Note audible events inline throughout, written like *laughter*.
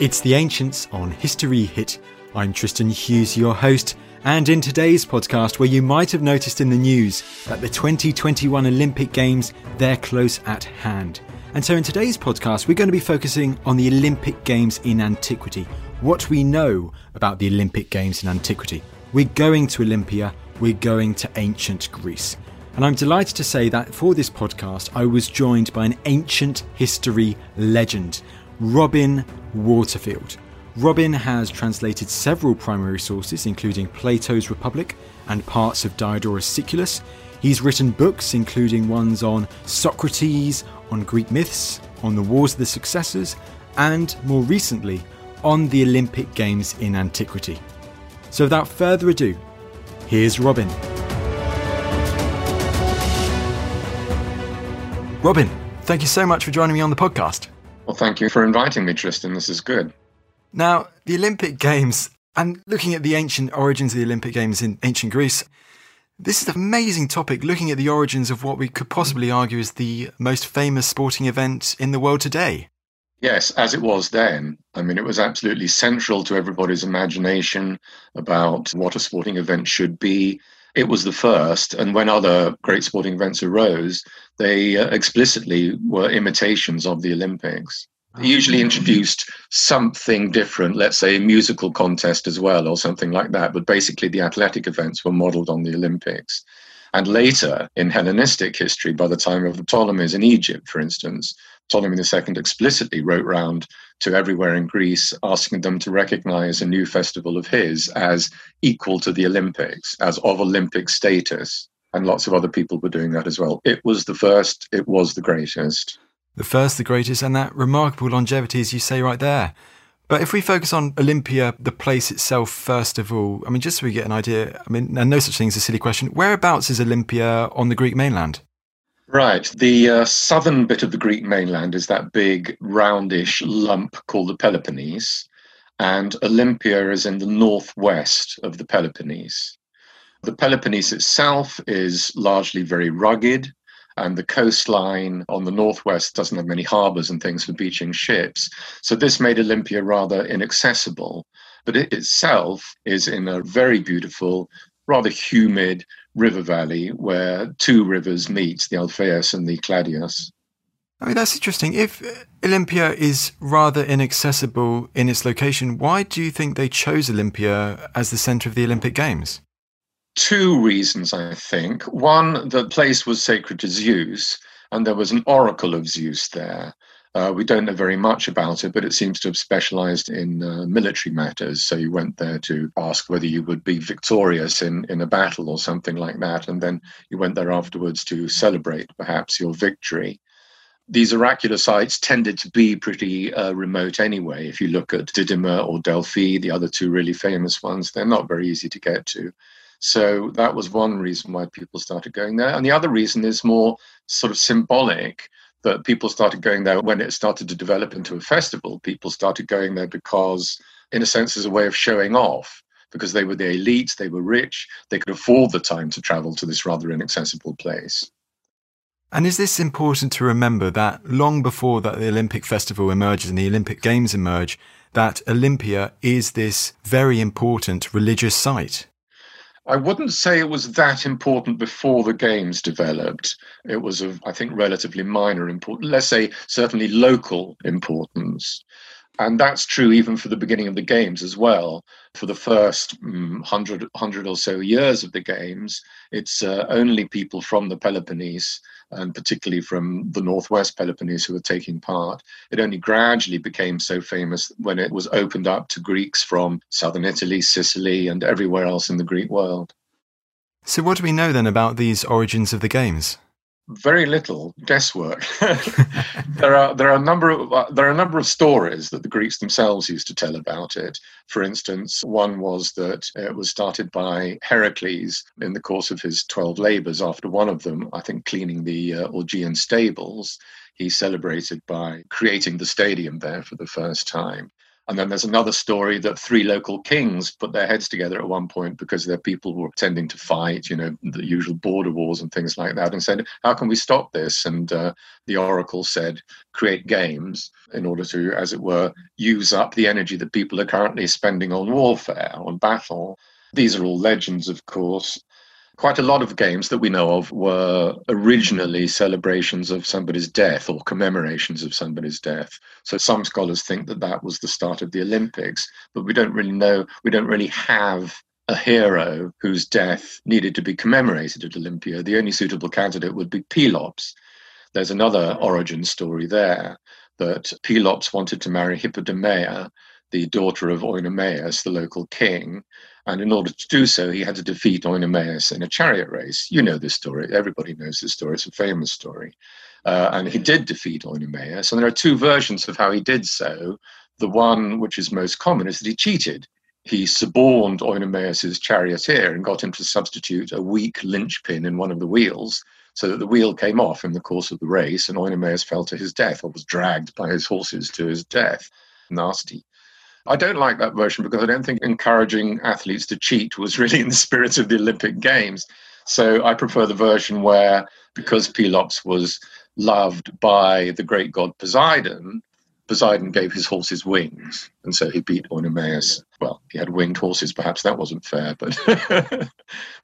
It's The Ancients on History Hit. I'm Tristan Hughes, your host, and in today's podcast, where you might have noticed in the news that the 2021 Olympic Games, they're close at hand. And so in today's podcast, we're going to be focusing on the Olympic Games in antiquity, what we know about the Olympic Games in antiquity. We're going to Olympia, we're going to ancient Greece. And I'm delighted to say that for this podcast, I was joined by an ancient history legend, Robin Waterfield. Robin has translated several primary sources, including Plato's Republic and parts of Diodorus Siculus. He's written books, including ones on Socrates, on Greek myths, on the Wars of the Successors, and more recently, on the Olympic Games in antiquity. So without further ado, here's Robin. Robin, thank you so much for joining me on the podcast. Well, thank you for inviting me, Tristan. This is good. Now, the Olympic Games, and looking at the ancient origins of the Olympic Games in ancient Greece, this is an amazing topic looking at the origins of what we could possibly argue is the most famous sporting event in the world today. Yes, as it was then. I mean, it was absolutely central to everybody's imagination about what a sporting event should be. It was the first, and when other great sporting events arose, they uh, explicitly were imitations of the Olympics. They usually introduced something different, let's say a musical contest as well, or something like that. But basically, the athletic events were modeled on the Olympics. And later, in Hellenistic history, by the time of the Ptolemies in Egypt, for instance, Ptolemy II explicitly wrote round to everywhere in Greece, asking them to recognize a new festival of his as equal to the Olympics, as of Olympic status. And lots of other people were doing that as well. It was the first, it was the greatest. The first, the greatest, and that remarkable longevity, as you say right there. But if we focus on Olympia, the place itself, first of all, I mean, just so we get an idea, I mean, and no such thing as a silly question, whereabouts is Olympia on the Greek mainland? Right. The uh, southern bit of the Greek mainland is that big roundish lump called the Peloponnese, and Olympia is in the northwest of the Peloponnese. The Peloponnese itself is largely very rugged, and the coastline on the northwest doesn't have many harbors and things for beaching ships. So this made Olympia rather inaccessible. But it itself is in a very beautiful, rather humid river valley where two rivers meet, the Alpheus and the Cladeus. I mean, that's interesting. If Olympia is rather inaccessible in its location, why do you think they chose Olympia as the center of the Olympic Games? Two reasons, I think. One, the place was sacred to Zeus, and there was an oracle of Zeus there. Uh, we don't know very much about it, but it seems to have specialized in uh, military matters. So you went there to ask whether you would be victorious in, in a battle or something like that. And then you went there afterwards to celebrate perhaps your victory. These oracular sites tended to be pretty uh, remote anyway. If you look at Didyma or Delphi, the other two really famous ones, they're not very easy to get to. So that was one reason why people started going there. And the other reason is more sort of symbolic that people started going there when it started to develop into a festival. People started going there because, in a sense, as a way of showing off, because they were the elites, they were rich, they could afford the time to travel to this rather inaccessible place. And is this important to remember that long before that the Olympic Festival emerges and the Olympic Games emerge, that Olympia is this very important religious site? I wouldn't say it was that important before the games developed. It was of, I think, relatively minor importance, let's say certainly local importance. And that's true even for the beginning of the games as well. For the first um, 100, 100 or so years of the games, it's uh, only people from the Peloponnese and particularly from the northwest Peloponnese who were taking part. It only gradually became so famous when it was opened up to Greeks from southern Italy, Sicily, and everywhere else in the Greek world. So, what do we know then about these origins of the games? Very little guesswork. *laughs* there are there are a number of uh, there are a number of stories that the Greeks themselves used to tell about it. For instance, one was that it was started by Heracles in the course of his twelve labors. After one of them, I think, cleaning the uh, Augean stables, he celebrated by creating the stadium there for the first time. And then there's another story that three local kings put their heads together at one point because their people were pretending to fight, you know, the usual border wars and things like that, and said, How can we stop this? And uh, the oracle said, Create games in order to, as it were, use up the energy that people are currently spending on warfare, on battle. These are all legends, of course quite a lot of games that we know of were originally celebrations of somebody's death or commemorations of somebody's death. So some scholars think that that was the start of the Olympics, but we don't really know, we don't really have a hero whose death needed to be commemorated at Olympia. The only suitable candidate would be Pelops. There's another origin story there that Pelops wanted to marry Hippodamia, the daughter of Oenomaus, the local king, and in order to do so, he had to defeat Oenomaus in a chariot race. You know this story. Everybody knows this story. It's a famous story. Uh, and he did defeat Oenomaus. And there are two versions of how he did so. The one which is most common is that he cheated. He suborned Oenomaus's charioteer and got him to substitute a weak linchpin in one of the wheels so that the wheel came off in the course of the race and Oenomaus fell to his death or was dragged by his horses to his death. Nasty. I don't like that version because I don't think encouraging athletes to cheat was *laughs* really in the spirit of the Olympic Games. So I prefer the version where, because Pelops was loved by the great god Poseidon, Poseidon gave his horses wings, and so he beat Oenomaus. Well, he had winged horses. Perhaps that wasn't fair, but *laughs*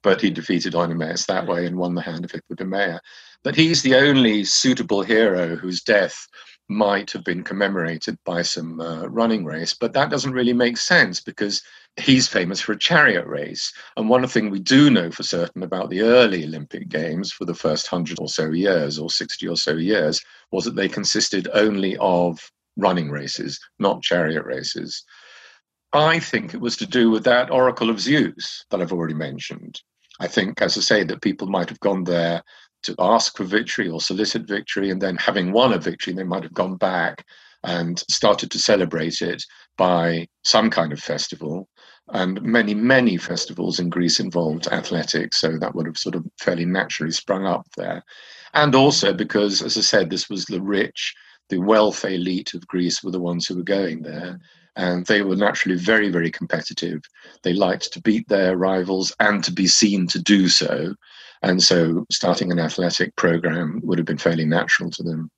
but he defeated Oenomaus that way and won the hand of Hippodamia. But he's the only suitable hero whose death might have been commemorated by some uh, running race, but that doesn't really make sense because he's famous for a chariot race. And one thing we do know for certain about the early Olympic Games for the first hundred or so years, or 60 or so years, was that they consisted only of running races, not chariot races. I think it was to do with that oracle of Zeus that I've already mentioned. I think, as I say, that people might have gone there to ask for victory or solicit victory. And then, having won a victory, they might have gone back and started to celebrate it by some kind of festival. And many, many festivals in Greece involved athletics. So that would have sort of fairly naturally sprung up there. And also because, as I said, this was the rich, the wealth elite of Greece were the ones who were going there. And they were naturally very, very competitive. They liked to beat their rivals and to be seen to do so. And so starting an athletic program would have been fairly natural to them.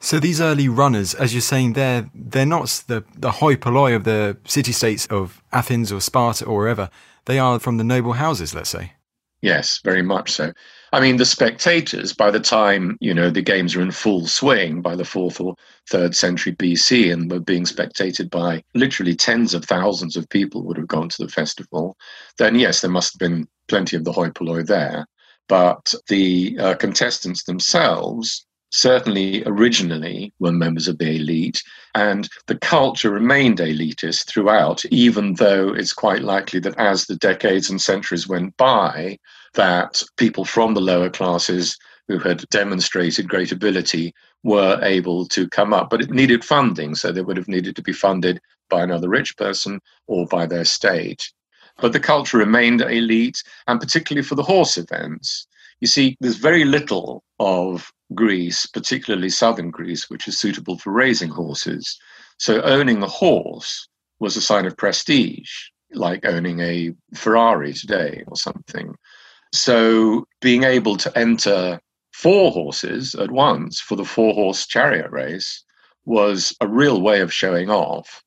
So these early runners, as you're saying, they're they're not the the hoi polloi of the city states of Athens or Sparta or wherever. They are from the noble houses, let's say. Yes, very much so. I mean, the spectators, by the time, you know, the games are in full swing by the fourth or third century BC and were being spectated by literally tens of thousands of people would have gone to the festival, then yes, there must have been plenty of the hoi polloi there. But the uh, contestants themselves certainly originally were members of the elite, and the culture remained elitist throughout, even though it's quite likely that as the decades and centuries went by, that people from the lower classes who had demonstrated great ability were able to come up. But it needed funding, so they would have needed to be funded by another rich person or by their state. But the culture remained elite, and particularly for the horse events. You see, there's very little of Greece, particularly southern Greece, which is suitable for raising horses. So owning a horse was a sign of prestige, like owning a Ferrari today or something. So being able to enter four horses at once for the four horse chariot race was a real way of showing off.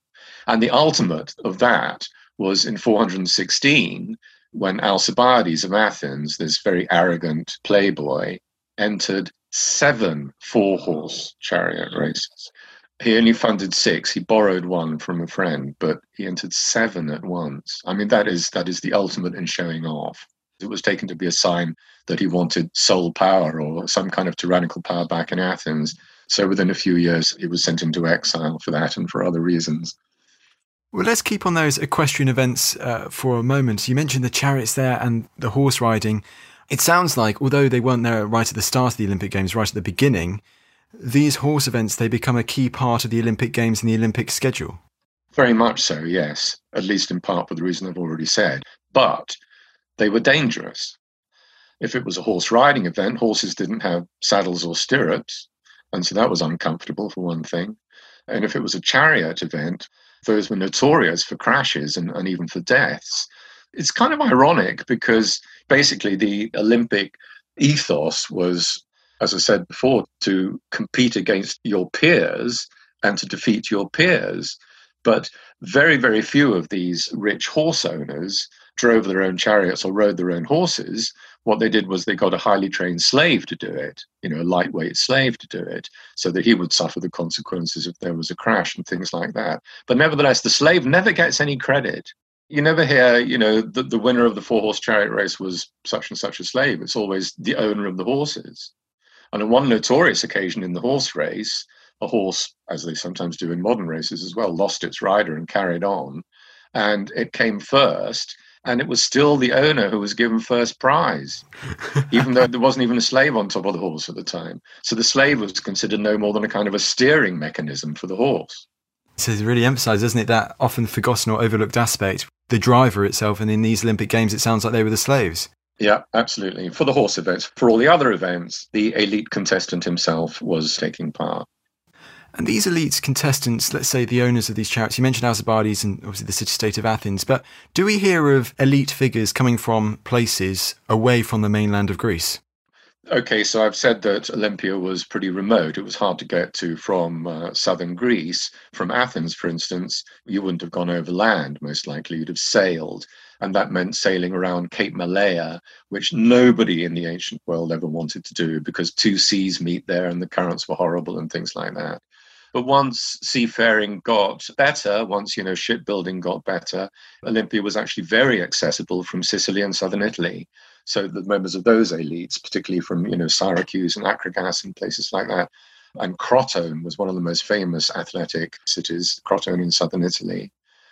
And the ultimate of that was in 416 when Alcibiades of Athens, this very arrogant playboy, entered seven four horse chariot races. He only funded six. He borrowed one from a friend, but he entered seven at once. I mean, that is that is the ultimate in showing off. It was taken to be a sign that he wanted sole power or some kind of tyrannical power back in Athens. So within a few years, he was sent into exile for that and for other reasons. Well, let's keep on those equestrian events uh, for a moment. You mentioned the chariots there and the horse riding. It sounds like, although they weren't there right at the start of the Olympic Games, right at the beginning, these horse events they become a key part of the Olympic Games and the Olympic schedule. Very much so, yes. At least in part for the reason I've already said. But they were dangerous. If it was a horse riding event, horses didn't have saddles or stirrups. And so that was uncomfortable for one thing. And if it was a chariot event, those were notorious for crashes and, and even for deaths. It's kind of ironic because basically the Olympic ethos was, as I said before, to compete against your peers and to defeat your peers. But very, very few of these rich horse owners drove their own chariots or rode their own horses. What they did was they got a highly trained slave to do it, you know, a lightweight slave to do it, so that he would suffer the consequences if there was a crash and things like that. But nevertheless, the slave never gets any credit. You never hear, you know, the, the winner of the four horse chariot race was such and such a slave. It's always the owner of the horses. And on one notorious occasion in the horse race, a horse, as they sometimes do in modern races as well, lost its rider and carried on. And it came first and it was still the owner who was given first prize, even though there wasn't even a slave on top of the horse at the time. So the slave was considered no more than a kind of a steering mechanism for the horse. So it really emphasised, doesn't it, that often forgotten or overlooked aspect, the driver itself, and in these Olympic Games, it sounds like they were the slaves. Yeah, absolutely. For the horse events, for all the other events, the elite contestant himself was taking part. And these elite contestants, let's say the owners of these chariots, you mentioned Alcibiades and obviously the city state of Athens, but do we hear of elite figures coming from places away from the mainland of Greece? Okay, so I've said that Olympia was pretty remote. It was hard to get to from uh, southern Greece. From Athens, for instance, you wouldn't have gone over land, most likely. You'd have sailed. And that meant sailing around Cape Malea, which nobody in the ancient world ever wanted to do because two seas meet there and the currents were horrible and things like that. But once seafaring got better, once you know shipbuilding got better, Olympia was actually very accessible from Sicily and southern Italy. So the members of those elites, particularly from you know Syracuse and Acragas and places like that, and Crotone was one of the most famous athletic cities, Crotone in southern Italy.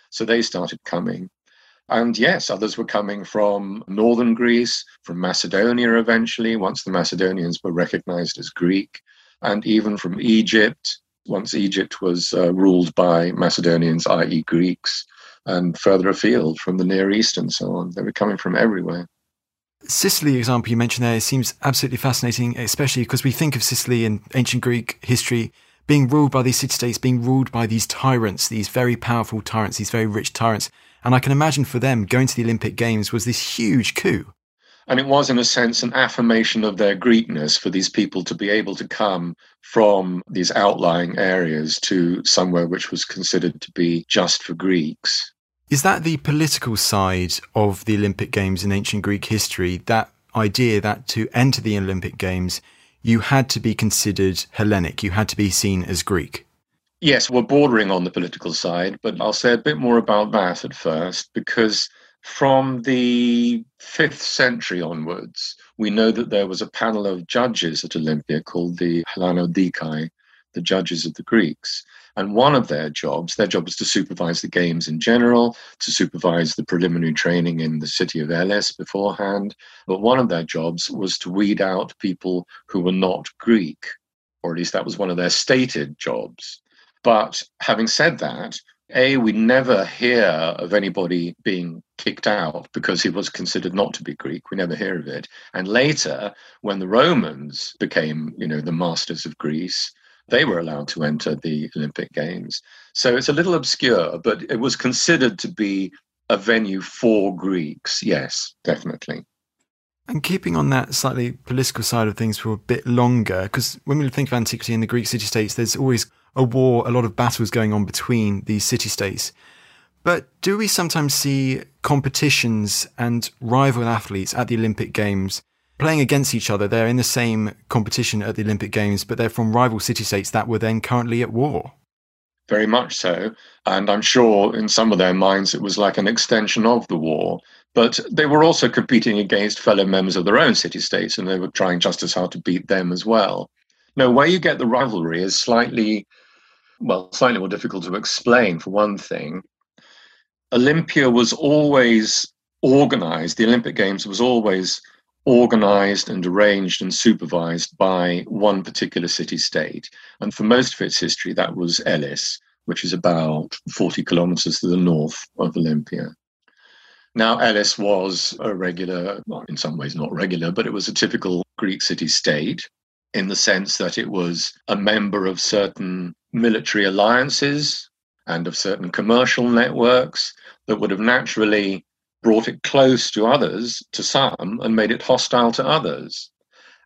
So they started coming. And yes, others were coming from northern Greece, from Macedonia eventually, once the Macedonians were recognized as Greek, and even from Egypt once Egypt was uh, ruled by Macedonians, i.e., Greeks, and further afield from the Near East and so on. They were coming from everywhere. Sicily example you mentioned there seems absolutely fascinating, especially because we think of Sicily in ancient Greek history being ruled by these city states, being ruled by these tyrants, these very powerful tyrants, these very rich tyrants. And I can imagine for them going to the Olympic Games was this huge coup. And it was, in a sense, an affirmation of their Greekness for these people to be able to come from these outlying areas to somewhere which was considered to be just for Greeks. Is that the political side of the Olympic Games in ancient Greek history? That idea that to enter the Olympic Games, you had to be considered Hellenic, you had to be seen as Greek? Yes, we're bordering on the political side, but I'll say a bit more about that at first because from the fifth century onwards, we know that there was a panel of judges at Olympia called the Hellanodikai, the judges of the Greeks. And one of their jobs, their job was to supervise the games in general, to supervise the preliminary training in the city of Elis beforehand. But one of their jobs was to weed out people who were not Greek, or at least that was one of their stated jobs. But having said that, A, we never hear of anybody being kicked out because he was considered not to be Greek. We never hear of it. And later, when the Romans became, you know, the masters of Greece, they were allowed to enter the Olympic Games. So it's a little obscure, but it was considered to be a venue for Greeks. Yes, definitely. And keeping on that slightly political side of things for a bit longer, because when we think of antiquity in the Greek city states, there's always a war, a lot of battles going on between these city states. But do we sometimes see competitions and rival athletes at the Olympic Games playing against each other? They're in the same competition at the Olympic Games, but they're from rival city states that were then currently at war. Very much so. And I'm sure in some of their minds it was like an extension of the war. But they were also competing against fellow members of their own city states, and they were trying just as hard to beat them as well. Now, where you get the rivalry is slightly, well, slightly more difficult to explain, for one thing. Olympia was always organized, the Olympic Games was always organized and arranged and supervised by one particular city state. And for most of its history, that was Elis, which is about 40 kilometers to the north of Olympia. Now, Elis was a regular, well, in some ways not regular, but it was a typical Greek city state in the sense that it was a member of certain military alliances and of certain commercial networks that would have naturally brought it close to others, to some, and made it hostile to others.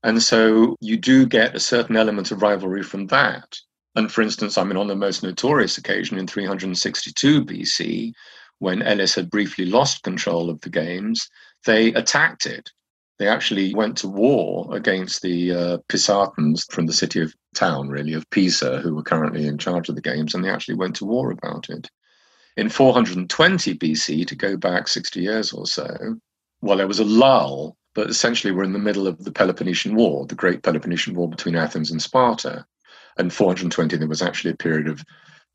And so you do get a certain element of rivalry from that. And for instance, I mean, on the most notorious occasion in 362 BC, when Elis had briefly lost control of the games, they attacked it. They actually went to war against the uh, from the city of town, really, of Pisa, who were currently in charge of the games, and they actually went to war about it. In 420 BC, to go back 60 years or so, well, there was a lull, but essentially we're in the middle of the Peloponnesian War, the great Peloponnesian War between Athens and Sparta. And 420, there was actually a period of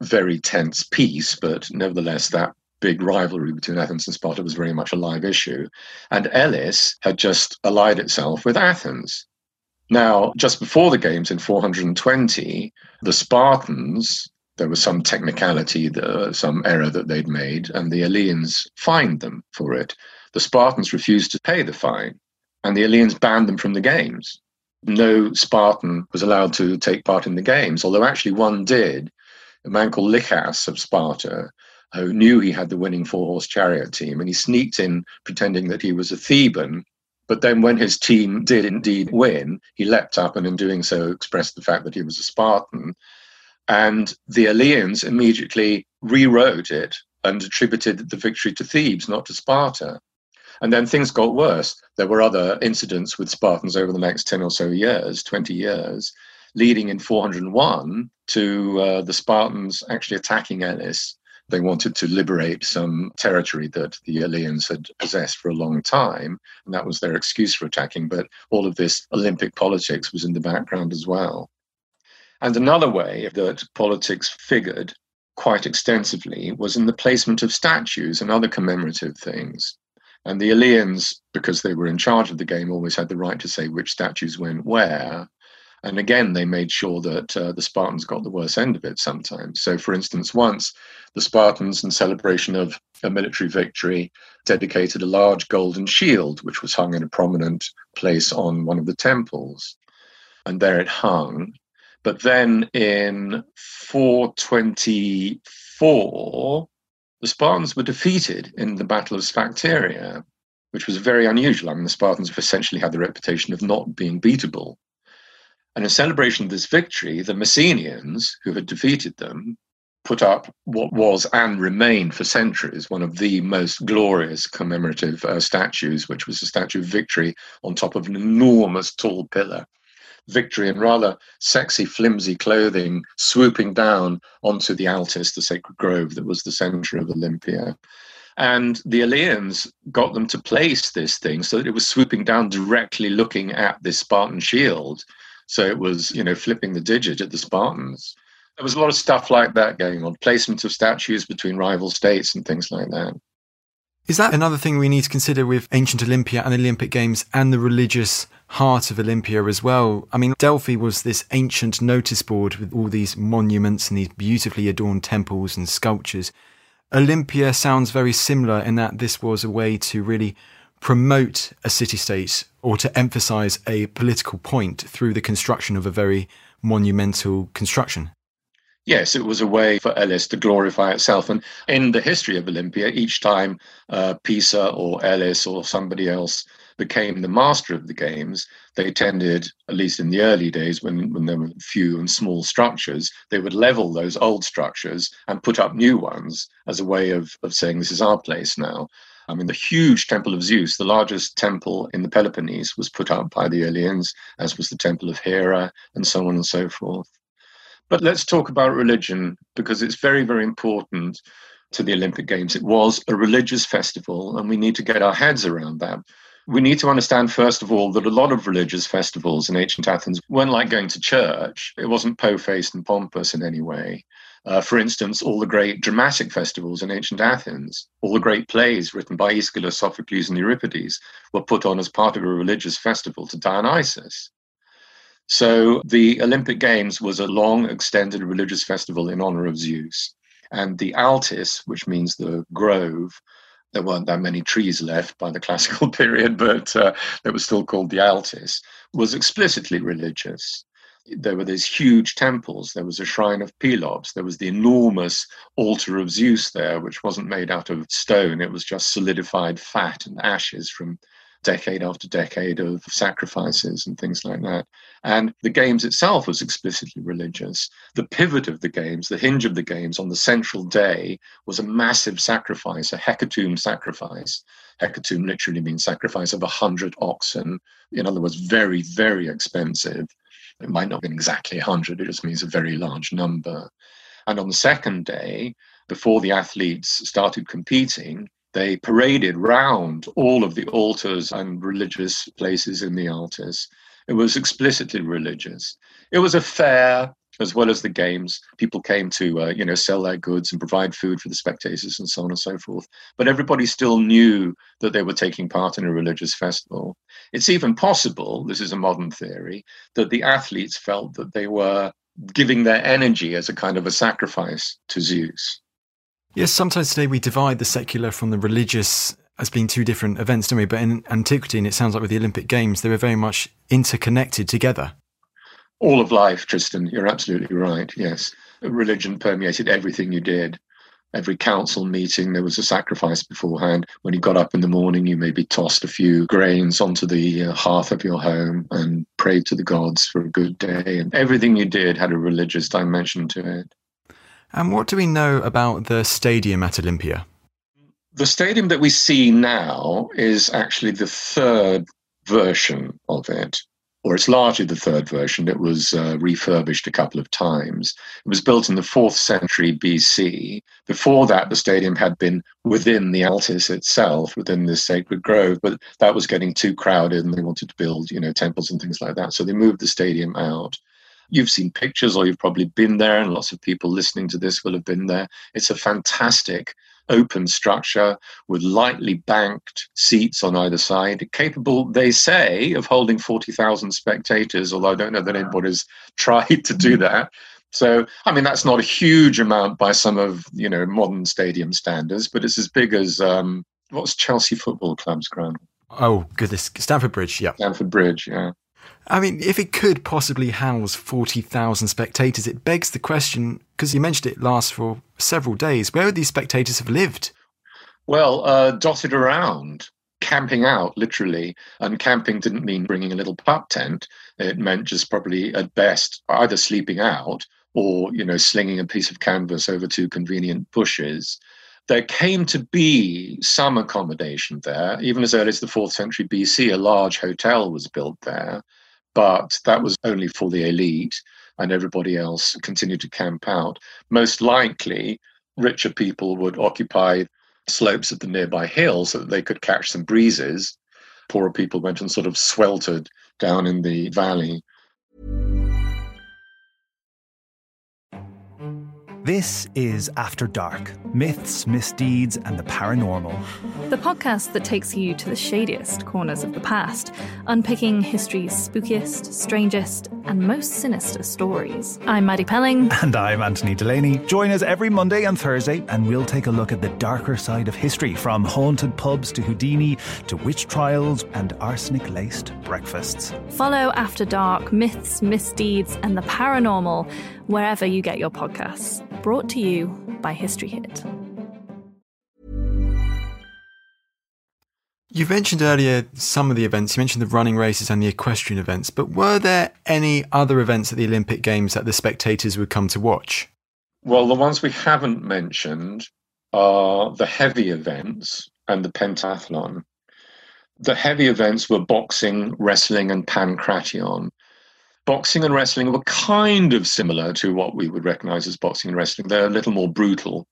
very tense peace, but nevertheless, that big rivalry between Athens and Sparta was very much a live issue. And Elis had just allied itself with Athens. Now, just before the games in 420, the Spartans, there was some technicality, some error that they'd made, and the Eleans fined them for it. The Spartans refused to pay the fine, and the Eleans banned them from the games. No Spartan was allowed to take part in the games, although actually one did. A man called Lichas of Sparta who knew he had the winning four horse chariot team, and he sneaked in pretending that he was a Theban. But then, when his team did indeed win, he leapt up and, in doing so, expressed the fact that he was a Spartan. And the Eleans immediately rewrote it and attributed the victory to Thebes, not to Sparta. And then things got worse. There were other incidents with Spartans over the next 10 or so years, 20 years, leading in 401 to uh, the Spartans actually attacking Elis they wanted to liberate some territory that the Eleans had possessed for a long time, and that was their excuse for attacking. But all of this Olympic politics was in the background as well. And another way that politics figured quite extensively was in the placement of statues and other commemorative things. And the Eleans, because they were in charge of the game, always had the right to say which statues went where. And again, they made sure that uh, the Spartans got the worst end of it sometimes. So, for instance, once the Spartans, in celebration of a military victory, dedicated a large golden shield, which was hung in a prominent place on one of the temples. And there it hung. But then in 424, the Spartans were defeated in the Battle of Sphacteria, which was very unusual. I mean, the Spartans have essentially had the reputation of not being beatable and in celebration of this victory, the Messenians, who had defeated them, put up what was and remained for centuries one of the most glorious commemorative uh, statues, which was a statue of victory on top of an enormous tall pillar. Victory in rather sexy, flimsy clothing, swooping down onto the Altis, the sacred grove that was the center of Olympia. And the Eleans got them to place this thing so that it was swooping down directly looking at this Spartan shield so it was, you know, flipping the digit at the Spartans. There was a lot of stuff like that going on, placement of statues between rival states and things like that. Is that another thing we need to consider with ancient Olympia and Olympic Games and the religious heart of Olympia as well? I mean, Delphi was this ancient notice board with all these monuments and these beautifully adorned temples and sculptures. Olympia sounds very similar in that this was a way to really promote a city state or to emphasize a political point through the construction of a very monumental construction. Yes, it was a way for Elis to glorify itself. And in the history of Olympia, each time uh, Pisa or Elis or somebody else became the master of the games, they tended, at least in the early days when, when there were few and small structures, they would level those old structures and put up new ones as a way of, of saying, this is our place now. I mean, the huge Temple of Zeus, the largest temple in the Peloponnese, was put up by the Eleans, as was the Temple of Hera, and so on and so forth. But let's talk about religion because it's very, very important to the Olympic Games. It was a religious festival, and we need to get our heads around that. We need to understand, first of all, that a lot of religious festivals in ancient Athens weren't like going to church. It wasn't po faced and pompous in any way. Uh, for instance, all the great dramatic festivals in ancient Athens, all the great plays written by Aeschylus, Sophocles, and Euripides were put on as part of a religious festival to Dionysus. So the Olympic Games was a long, extended religious festival in honor of Zeus. And the Altis, which means the grove, there weren't that many trees left by the classical *laughs* period, but uh, it was still called the Altis, was explicitly religious. There were these huge temples. There was a shrine of Pelops. There was the enormous altar of Zeus there, which wasn't made out of stone. It was just solidified fat and ashes from decade after decade of sacrifices and things like that. And the games itself was explicitly religious. The pivot of the games, the hinge of the games on the central day was a massive sacrifice, a hecatomb sacrifice. Hecatomb literally means sacrifice of a hundred oxen. In other words, very, very expensive. It might not be exactly 100, it just means a very large number. And on the second day, before the athletes started competing, they paraded round all of the altars and religious places in the Altis. It was explicitly religious. It was a fair as well as the games. People came to, uh, you know, sell their goods and provide food for the spectators and so on and so forth. But everybody still knew that they were taking part in a religious festival. It's even possible, this is a modern theory, that the athletes felt that they were giving their energy as a kind of a sacrifice to Zeus. Yes, sometimes today we divide the secular from the religious as being two different events, don't we? But in antiquity, and it sounds like with the Olympic Games, they were very much interconnected together. All of life, Tristan, you're absolutely right. Yes. Religion permeated everything you did. Every council meeting, there was a sacrifice beforehand. When you got up in the morning, you maybe tossed a few grains onto the uh, hearth of your home and prayed to the gods for a good day. And everything you did had a religious dimension to it. And what do we know about the stadium at Olympia? The stadium that we see now is actually the third version of it, or it's largely the third version. It was uh, refurbished a couple of times. It was built in the fourth century BC. Before that, the stadium had been within the Altis itself, within the sacred grove, but that was getting too crowded and they wanted to build, you know, temples and things like that. So they moved the stadium out. You've seen pictures or you've probably been there, and lots of people listening to this will have been there. It's a fantastic open structure with lightly banked seats on either side, capable, they say, of holding 40,000 spectators, although I don't know that anybody's *laughs* tried to do that. So, I mean, that's not a huge amount by some of, you know, modern stadium standards, but it's as big as, um, what's Chelsea Football Club's ground? Oh, goodness. Stamford Bridge, yeah. Stamford Bridge, yeah. I mean, if it could possibly house 40,000 spectators, it begs the question because you mentioned it lasts for several days. Where would these spectators have lived? Well, uh, dotted around, camping out, literally. And camping didn't mean bringing a little pup tent, it meant just probably at best either sleeping out or, you know, slinging a piece of canvas over two convenient bushes there came to be some accommodation there. Even as early as the fourth century BC, a large hotel was built there but that was only for the elite, and everybody else continued to camp out. Most likely, richer people would occupy slopes of the nearby hills so that they could catch some breezes. Poorer people went and sort of sweltered down in the valley. This is After Dark Myths, Misdeeds, and the Paranormal. The podcast that takes you to the shadiest corners of the past, unpicking history's spookiest, strangest, and most sinister stories. I'm Maddie Pelling. *laughs* And I'm Anthony Delaney. Join us every Monday and Thursday, and we'll take a look at the darker side of history from haunted pubs to Houdini to witch trials and arsenic laced breakfasts. Follow After Dark Myths, Misdeeds, and the Paranormal wherever you get your podcasts. Brought to you by History Hit. You mentioned earlier some of the events. You mentioned the running races and the equestrian events, but were there any other events at the Olympic Games that the spectators would come to watch? Well, the ones we haven't mentioned are the heavy events and the pentathlon. The heavy events were boxing, wrestling, and pankration boxing and wrestling were kind of similar to what we would recognize as boxing and wrestling. They're a little more brutal.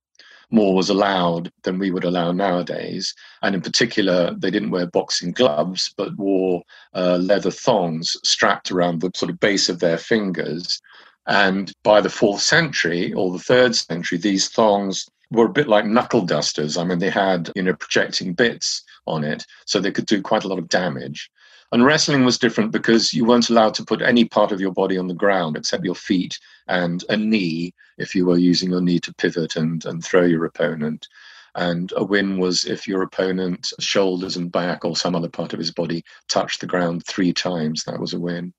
More was allowed than we would allow nowadays. And in particular, they didn't wear boxing gloves, but wore uh, leather thongs strapped around the sort of base of their fingers. And by the fourth century or the third century, these thongs were a bit like knuckle dusters. I mean, they had, you know, projecting bits on it, so they could do quite a lot of damage. And wrestling was different because you weren't allowed to put any part of your body on the ground except your feet and a knee if you were using your knee to pivot and, and throw your opponent. And a win was if your opponent's shoulders and back or some other part of his body touched the ground three times, that was a win.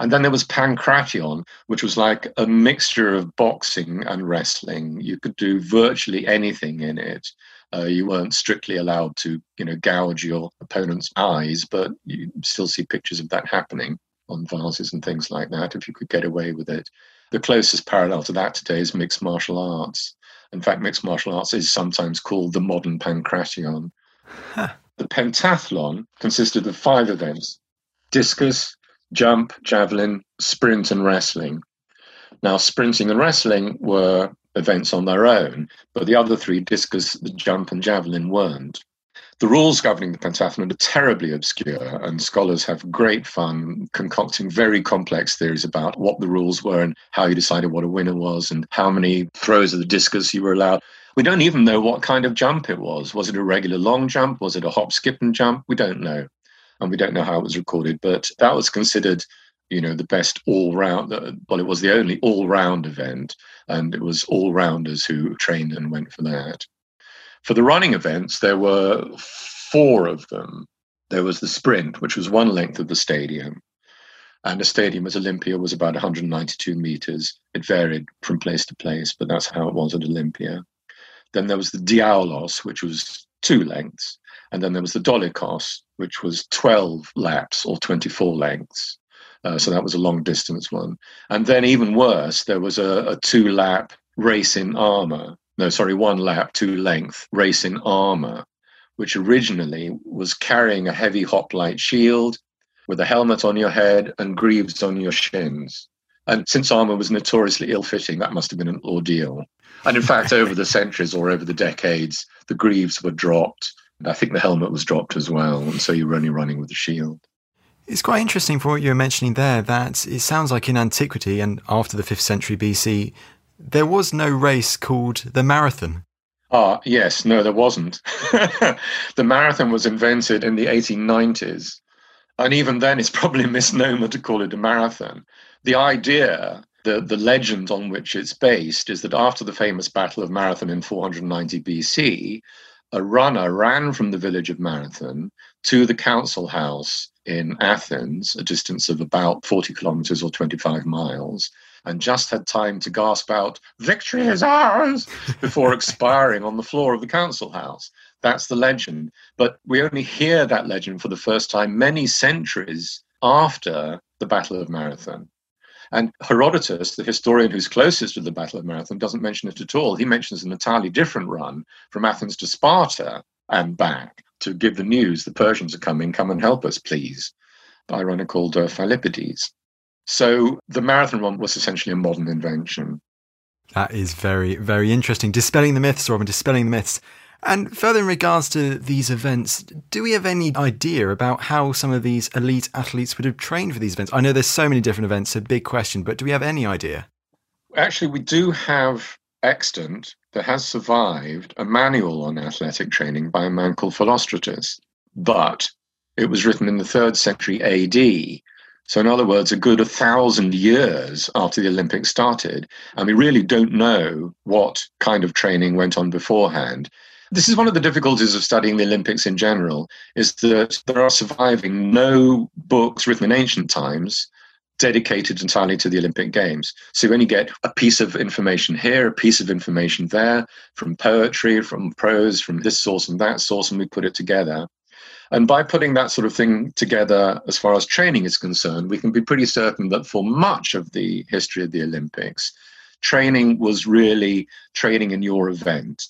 And then there was pankration, which was like a mixture of boxing and wrestling. You could do virtually anything in it. Uh, you weren't strictly allowed to, you know, gouge your opponent's eyes, but you still see pictures of that happening on vases and things like that if you could get away with it. The closest parallel to that today is mixed martial arts. In fact, mixed martial arts is sometimes called the modern pankration. Huh. The pentathlon consisted of five events discus, jump, javelin, sprint, and wrestling. Now, sprinting and wrestling were events on their own, but the other three, discus, the jump, and javelin, weren't. The rules governing the pentathlon are terribly obscure, and scholars have great fun concocting very complex theories about what the rules were and how you decided what a winner was and how many throws of the discus you were allowed. We don't even know what kind of jump it was. Was it a regular long jump? Was it a hop, skip, and jump? We don't know. And we don't know how it was recorded, but that was considered you know the best all round well it was the only all round event and it was all rounders who trained and went for that for the running events there were four of them. There was the sprint which was one length of the stadium. And the stadium at olympia was about 192 meters. It varied from place to place but that's how it was at olympia. Then there was the diaulos which was two lengths. And then there was the dolichos which was 12 laps or 24 lengths. Uh, so that was a long distance one. And then, even worse, there was a, a two lap race in armor. No, sorry, one lap, two length race in armor, which originally was carrying a heavy hoplite shield with a helmet on your head and greaves on your shins. And since armor was notoriously ill fitting, that must have been an ordeal. And in fact, over the centuries or over the decades, the greaves were dropped. And I think the helmet was dropped as well. And so you were only running with the shield. It's quite interesting for what you were mentioning there that it sounds like in antiquity and after the 5th century BC, there was no race called the marathon. Ah, yes, no, there wasn't. *laughs* the marathon was invented in the 1890s. And even then, it's probably a *laughs* misnomer to call it a marathon. The idea, the, the legend on which it's based, is that after the famous Battle of Marathon in 490 BC, a runner ran from the village of Marathon to the council house in Athens, a distance of about 40 kilometers or 25 miles, and just had time to gasp out, Victory is ours! *laughs* before expiring on the floor of the council house. That's the legend. But we only hear that legend for the first time many centuries after the Battle of Marathon. And Herodotus, the historian who's closest to the Battle of Marathon, doesn't mention it at all. He mentions an entirely different run from Athens to Sparta and back to give the news the Persians are coming, come and help us, please, by a runner called uh, Philippides. So the marathon run was essentially a modern invention. That is very, very interesting. Dispelling the myths, Robin, dispelling the myths. And further in regards to these events, do we have any idea about how some of these elite athletes would have trained for these events? I know there's so many different events, a big question, but do we have any idea? Actually, we do have extant, that has survived a manual on athletic training by a man called Philostratus, but it was written in the third century AD. So, in other words, a good a thousand years after the Olympics started. And we really don't know what kind of training went on beforehand. This is one of the difficulties of studying the Olympics in general, is that there are surviving no books written in ancient times dedicated entirely to the Olympic Games. So you only get a piece of information here, a piece of information there, from poetry, from prose, from this source and that source, and we put it together. And by putting that sort of thing together, as far as training is concerned, we can be pretty certain that for much of the history of the Olympics, training was really training in your event.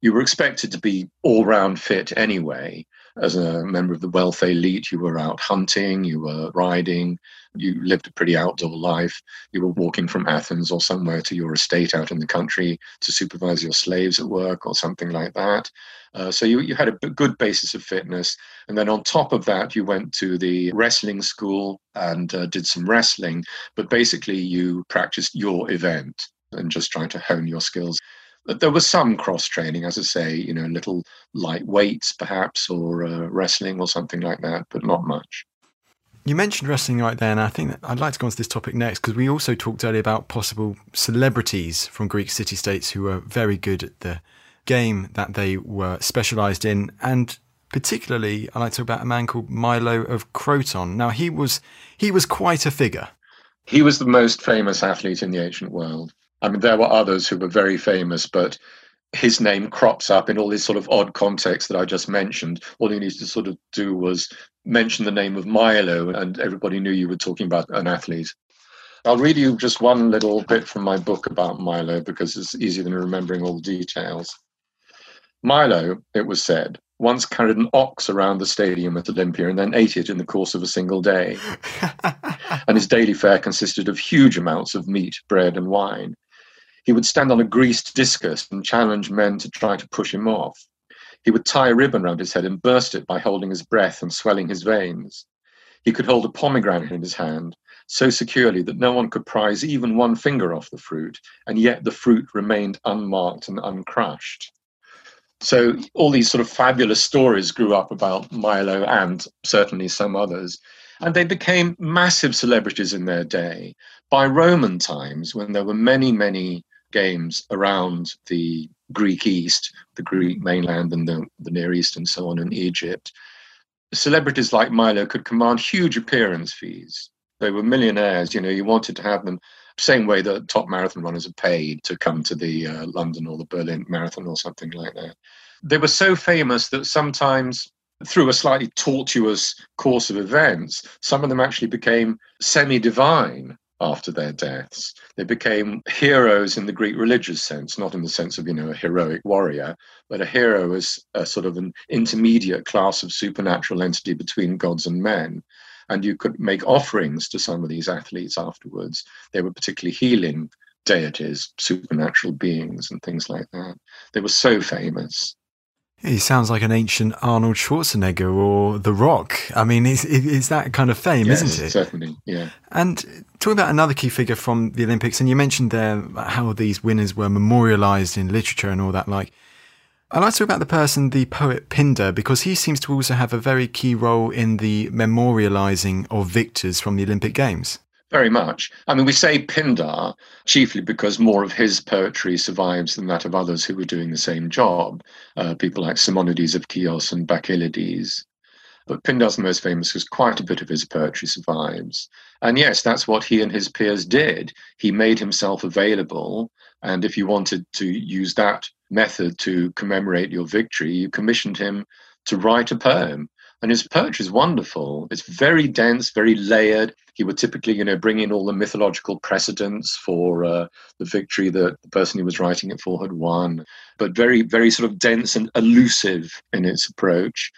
You were expected to be all round fit anyway. As a member of the wealth elite, you were out hunting, you were riding, you lived a pretty outdoor life. You were walking from Athens or somewhere to your estate out in the country to supervise your slaves at work or something like that. Uh, so you, you had a good basis of fitness. And then on top of that, you went to the wrestling school and uh, did some wrestling. But basically, you practiced your event and just trying to hone your skills. But there was some cross training, as I say, you know, little light weights perhaps, or uh, wrestling or something like that, but not much. You mentioned wrestling right there, and I think I'd like to go on to this topic next because we also talked earlier about possible celebrities from Greek city states who were very good at the game that they were specialised in, and particularly I like to talk about a man called Milo of Croton. Now he was he was quite a figure. He was the most famous athlete in the ancient world. I mean, there were others who were very famous, but his name crops up in all these sort of odd contexts that I just mentioned. All you needed to sort of do was mention the name of Milo, and everybody knew you were talking about an athlete. I'll read you just one little bit from my book about Milo because it's easier than remembering all the details. Milo, it was said, once carried an ox around the stadium at Olympia and then ate it in the course of a single day. *laughs* and his daily fare consisted of huge amounts of meat, bread, and wine. He would stand on a greased discus and challenge men to try to push him off. He would tie a ribbon round his head and burst it by holding his breath and swelling his veins. He could hold a pomegranate in his hand so securely that no one could prise even one finger off the fruit, and yet the fruit remained unmarked and uncrushed. So all these sort of fabulous stories grew up about Milo and certainly some others. And they became massive celebrities in their day. By Roman times, when there were many, many games around the Greek East, the Greek mainland, and the, the Near East, and so on in Egypt, celebrities like Milo could command huge appearance fees. They were millionaires. You know, you wanted to have them same way that top marathon runners are paid to come to the uh, London or the Berlin Marathon or something like that. They were so famous that sometimes through a slightly tortuous course of events, some of them actually became semi divine after their deaths. They became heroes in the Greek religious sense, not in the sense of, you know, a heroic warrior, but a hero as a sort of an intermediate class of supernatural entity between gods and men. And you could make offerings to some of these athletes afterwards. They were particularly healing deities, supernatural beings, and things like that. They were so famous. He sounds like an ancient Arnold Schwarzenegger or The Rock. I mean, it's, it's that kind of fame, yes, isn't it? Certainly, yeah. And talking about another key figure from the Olympics, and you mentioned there how these winners were memorialized in literature and all that. Like, I'd like to talk about the person, the poet Pindar, because he seems to also have a very key role in the memorializing of victors from the Olympic Games. Very much. I mean, we say Pindar chiefly because more of his poetry survives than that of others who were doing the same job, uh, people like Simonides of Chios and Bacchylides. But Pindar's most famous because quite a bit of his poetry survives. And yes, that's what he and his peers did. He made himself available. And if you wanted to use that method to commemorate your victory, you commissioned him to write a poem and his poetry is wonderful. It's very dense, very layered. He would typically, you know, bring in all the mythological precedents for uh, the victory that the person he was writing it for had won, but very, very sort of dense and elusive in its approach.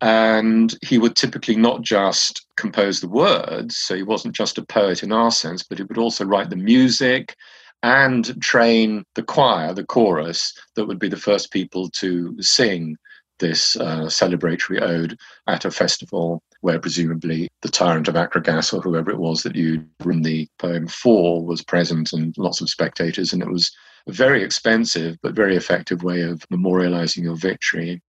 And he would typically not just compose the words, so he wasn't just a poet in our sense, but he would also write the music and train the choir, the chorus, that would be the first people to sing this uh, celebratory ode at a festival where presumably the tyrant of Akragas or whoever it was that you'd written the poem for was present and lots of spectators. And it was a very expensive but very effective way of memorializing your victory.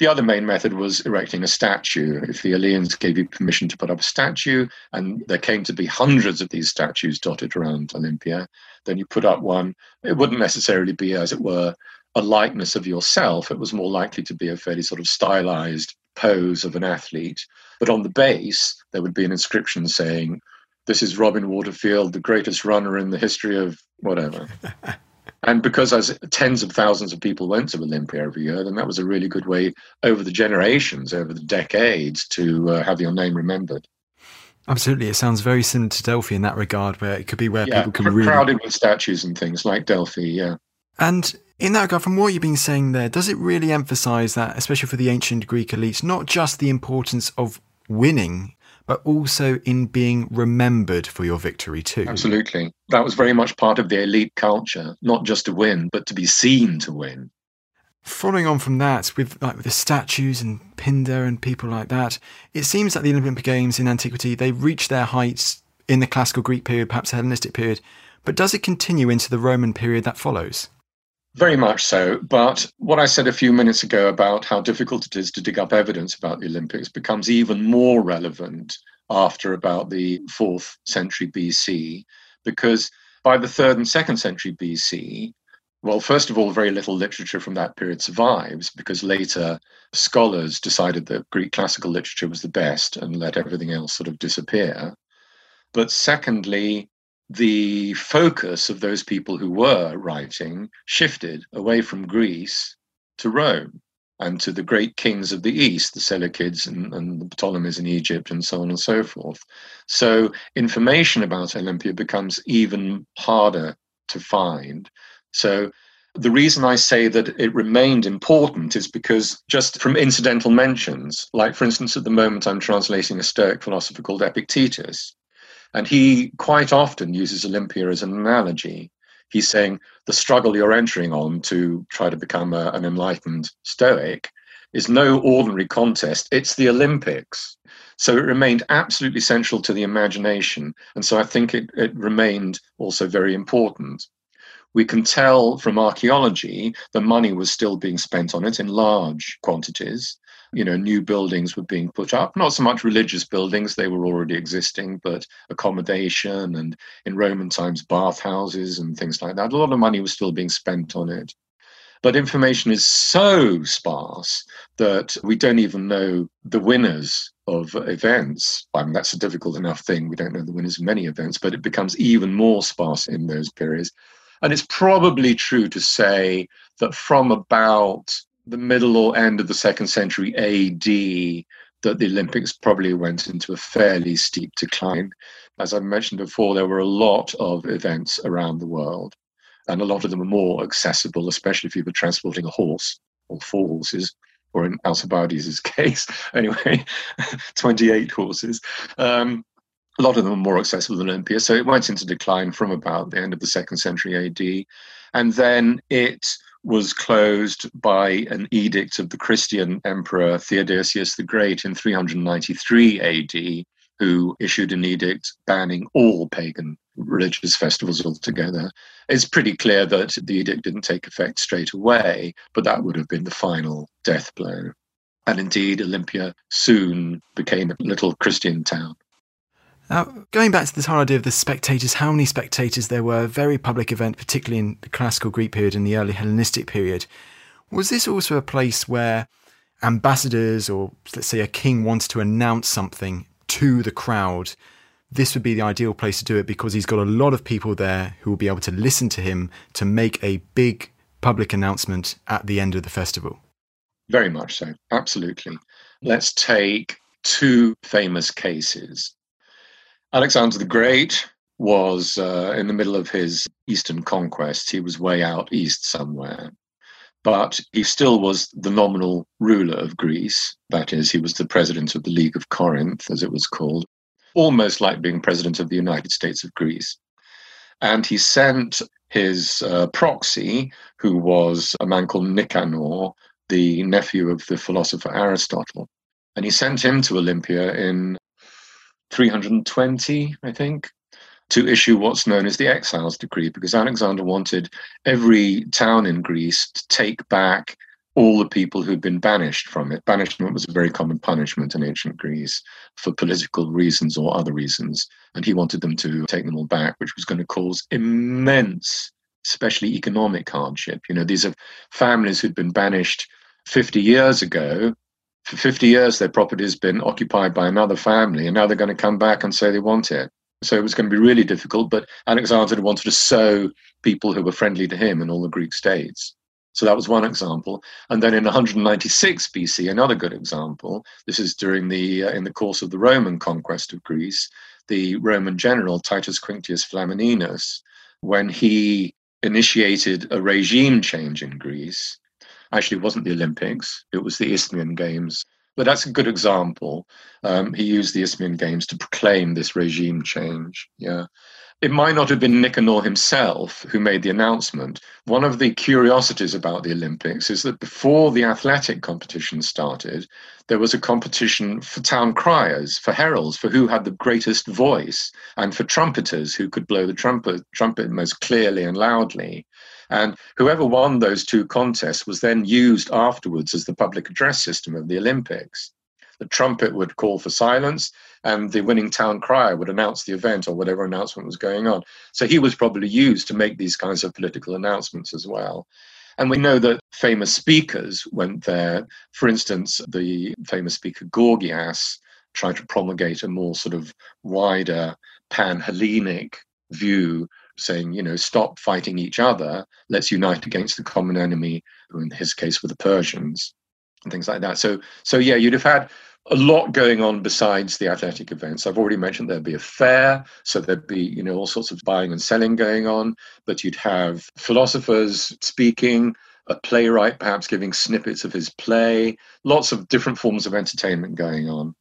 The other main method was erecting a statue. If the Eleans gave you permission to put up a statue, and there came to be hundreds of these statues dotted around Olympia, then you put up one. It wouldn't necessarily be, as it were, a likeness of yourself. It was more likely to be a fairly sort of stylized pose of an athlete. But on the base, there would be an inscription saying, This is Robin Waterfield, the greatest runner in the history of whatever. *laughs* and because as tens of thousands of people went to Olympia every year, then that was a really good way over the generations, over the decades, to uh, have your name remembered. Absolutely, it sounds very similar to Delphi in that regard, where it could be where yeah, people can really crowded with statues and things like Delphi. Yeah, and in that regard, from what you've been saying there, does it really emphasize that, especially for the ancient Greek elites, not just the importance of winning, but also in being remembered for your victory too? Absolutely. That was very much part of the elite culture, not just to win, but to be seen to win. Following on from that, with like with the statues and Pindar and people like that, it seems that the Olympic Games in antiquity they reached their heights in the classical Greek period, perhaps the Hellenistic period. But does it continue into the Roman period that follows? Very much so. But what I said a few minutes ago about how difficult it is to dig up evidence about the Olympics becomes even more relevant after about the fourth century BC, because by the third and second century BC, well, first of all, very little literature from that period survives because later scholars decided that Greek classical literature was the best and let everything else sort of disappear. But secondly, the focus of those people who were writing shifted away from Greece to Rome and to the great kings of the East, the Seleucids and, and, the Ptolemies in Egypt, and so on and so forth. So information about Olympia becomes even harder to find. So the reason I say that it remained important is because just from incidental mentions, like for instance, at the moment I'm translating a Stoic philosopher called Epictetus, and he quite often uses Olympia as an analogy. He's saying the struggle you're entering on to try to become a, an enlightened Stoic is no ordinary contest, it's the Olympics. So it remained absolutely central to the imagination. And so I think it, it remained also very important. We can tell from archaeology that money was still being spent on it in large quantities you know, new buildings were being put up, not so much religious buildings, they were already existing, but accommodation and in Roman times, bathhouses and things like that. A lot of money was still being spent on it. But information is so sparse that we don't even know the winners of events. I mean, that's a difficult enough thing. We don't know the winners of many events, but it becomes even more sparse in those periods. And it's probably true to say that from about the middle or end of the second century AD that the Olympics probably went into a fairly steep decline. As I mentioned before, there were a lot of events around the world, and a lot of them were more accessible, especially if you were transporting a horse or four horses, or in Alcibiades' *laughs* case, anyway, *laughs* 28 horses. Um, a lot of them were more accessible than Olympia. So it went into decline from about the end of the second century AD. And then it was closed by an edict of the Christian emperor Theodosius the Great in 393 AD, who issued an edict banning all pagan religious festivals altogether. It's pretty clear that the edict didn't take effect straight away, but that would have been the final death blow. And indeed, Olympia soon became a little Christian town. Now, going back to this whole idea of the spectators, how many spectators there were, very public event, particularly in the classical Greek period and the early Hellenistic period. Was this also a place where ambassadors or, let's say, a king wanted to announce something to the crowd? This would be the ideal place to do it because he's got a lot of people there who will be able to listen to him to make a big public announcement at the end of the festival. Very much so, absolutely. Let's take two famous cases Alexander the Great was uh, in the middle of his eastern conquest. He was way out east somewhere. But he still was the nominal ruler of Greece. That is, he was the president of the League of Corinth, as it was called, almost like being president of the United States of Greece. And he sent his uh, proxy, who was a man called Nicanor, the nephew of the philosopher Aristotle. And he sent him to Olympia in 320, I think. to issue what's known as the exiles decree because Alexander wanted every town in Greece to take back all the people who'd been banished from it. Banishment was a very common punishment in ancient Greece for political reasons or other reasons. And he wanted them to take them all back, which was going to cause immense, especially economic hardship. You know, these are families who'd been banished 50 years ago. For 50 years, their property has been occupied by another family, and now they're going to come back and say they want it. So it was going to be really difficult. But Alexander wanted to sow people who were friendly to him in all the Greek states. So that was one example. And then in 196 BC, another good example. This is during the uh, in the course of the Roman conquest of Greece. The Roman general Titus Quinctius Flamininus, when he initiated a regime change in Greece, actually wasn't the Olympics; it was the Isthmian Games. But that's a good example. Um, he used the Isthmian Games to proclaim this regime change. Yeah. It might not have been Nicanor himself who made the announcement. One of the curiosities about the Olympics is that before the athletic competition started, there was a competition for town criers, for heralds, for who had the greatest voice, and for trumpeters who could blow the trumpet, trumpet most clearly and loudly. And whoever won those two contests was then used afterwards as the public address system of the Olympics. The trumpet would call for silence, and the winning town crier would announce the event or whatever announcement was going on. So he was probably used to make these kinds of political announcements as well. And we know that famous speakers went there. For instance, the famous speaker Gorgias tried to promulgate a more sort of wider pan Hellenic view, saying, you know, stop fighting each other, let's unite against the common enemy, who in his case were the Persians and things like that. So, so yeah, you'd have had a lot going on besides the athletic events. I've already mentioned there'd be a fair, so there'd be you know all sorts of buying and selling going on. But you'd have philosophers speaking, a playwright perhaps giving snippets of his play, lots of different forms of entertainment going on.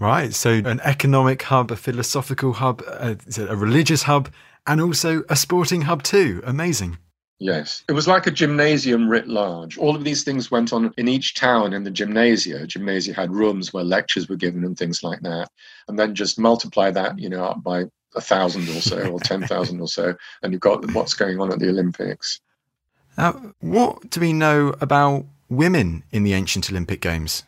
Right, so an economic hub, a philosophical hub, uh, a, a religious hub, and also a sporting hub too. Amazing. Yes, it was like a gymnasium writ large. All of these things went on in each town in the gymnasia. Gymnasia had rooms where lectures were given and things like that. And then just multiply that, you know, up by a thousand or so, or 10,000 or so, and you've got what's going on at the Olympics. Now, what do we know about women in the ancient Olympic Games?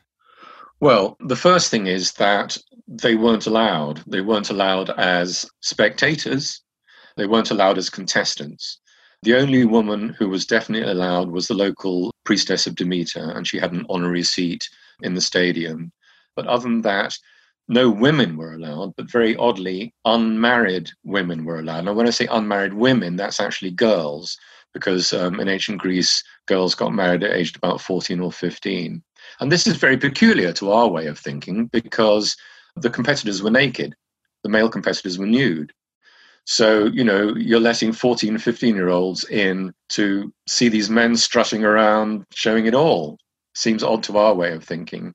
Well, the first thing is that they weren't allowed. They weren't allowed as spectators, they weren't allowed as contestants. The only woman who was definitely allowed was the local priestess of Demeter, and she had an honorary seat in the stadium. But other than that, no women were allowed, but very oddly, unmarried women were allowed. Now, when I say unmarried women, that's actually girls, because um, in ancient Greece, girls got married at aged about 14 or 15. And this is very peculiar to our way of thinking because the competitors were naked, the male competitors were nude. So, you know, you're letting 14, 15 year olds in to see these men strutting around showing it all. Seems odd to our way of thinking.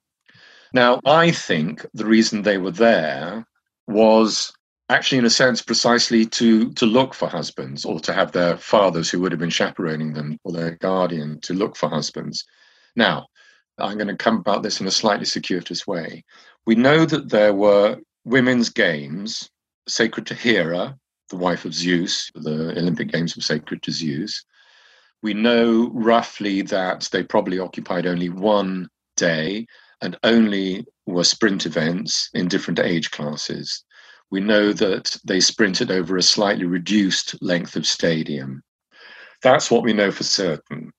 Now, I think the reason they were there was actually, in a sense, precisely to, to look for husbands or to have their fathers who would have been chaperoning them or their guardian to look for husbands. Now, I'm going to come about this in a slightly circuitous way. We know that there were women's games sacred to Hera, the wife of Zeus. The Olympic Games were sacred to Zeus. We know roughly that they probably occupied only one day and only were sprint events in different age classes. We know that they sprinted over a slightly reduced length of stadium. That's what we know for certain.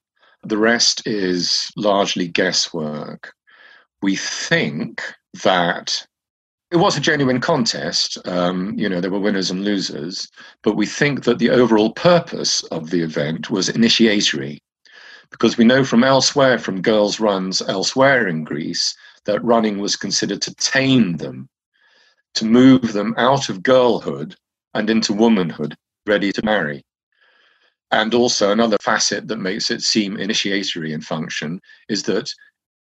The rest is largely guesswork. We think that it was a genuine contest. Um, you know, there were winners and losers, but we think that the overall purpose of the event was initiatory, because we know from elsewhere, from girls' runs elsewhere in Greece, that running was considered to tame them, to move them out of girlhood and into womanhood, ready to marry. And also, another facet that makes it seem initiatory in function is that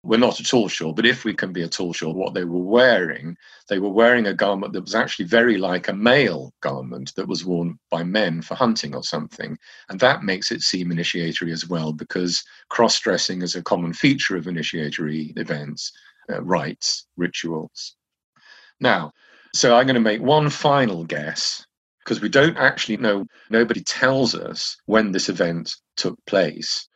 we're not at all sure, but if we can be at all sure what they were wearing, they were wearing a garment that was actually very like a male garment that was worn by men for hunting or something. And that makes it seem initiatory as well, because cross dressing is a common feature of initiatory events, uh, rites, rituals. Now, so I'm going to make one final guess. because we don't actually know, nobody tells us when this event took place.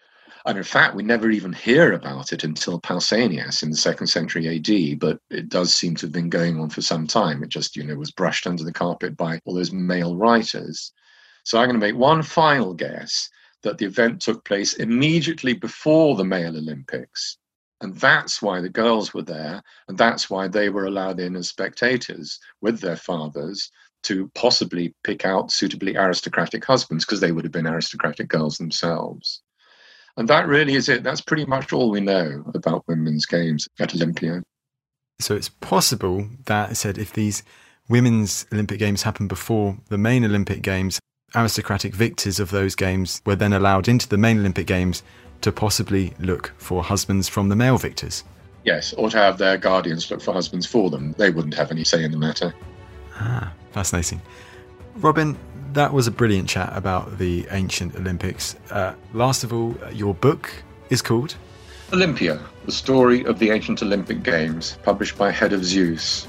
And in fact, we never even hear about it until Pausanias in the second century AD, but it does seem to have been going on for some time. It just, you know, was brushed under the carpet by all those male writers. So I'm going to make one final guess that the event took place immediately before the male Olympics. And that's why the girls were there, and that's why they were allowed in as spectators with their fathers to possibly pick out suitably aristocratic husbands, because they would have been aristocratic girls themselves. And that really is it. That's pretty much all we know about women's games at Olympia. So it's possible that, I said, if these women's Olympic Games happened before the main Olympic Games, aristocratic victors of those games were then allowed into the main Olympic Games to possibly look for husbands from the male victors. Yes, or to have their guardians look for husbands for them. They wouldn't have any say in the matter. Ah, fascinating. Robin, that was a brilliant chat about the ancient Olympics. Uh, last of all, your book is called Olympia, the story of the ancient Olympic Games, published by Head of Zeus.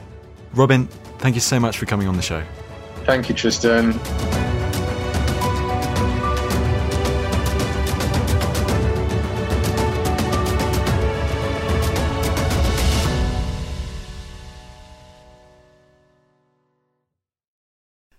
Robin, thank you so much for coming on the show. Thank you, Tristan.